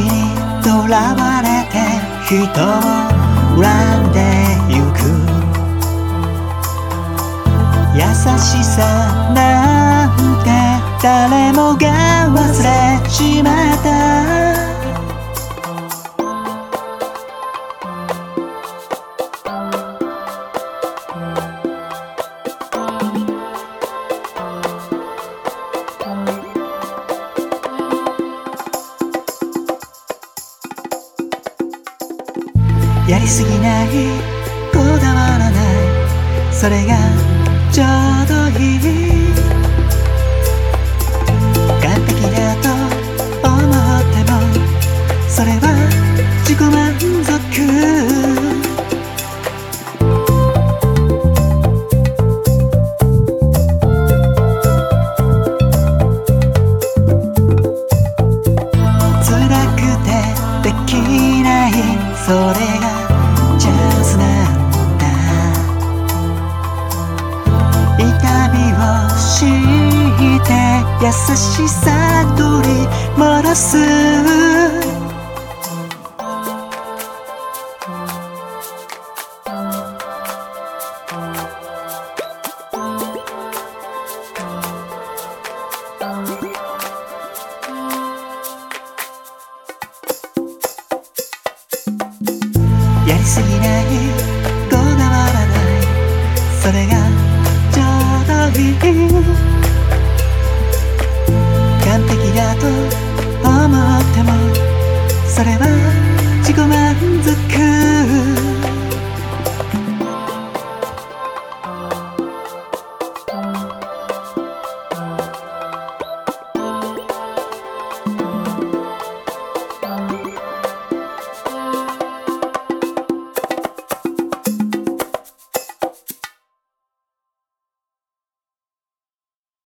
に囚われて人を恨んでゆく。優しさなんて誰もが忘れちまった。やりすぎない。こだわらない。それがちょうどいい。完璧だと思ってもそれは自己満足。を知って優しさ取り戻す。やりすぎない。こだわらない。それが完璧だと思ってもそれは自己満足。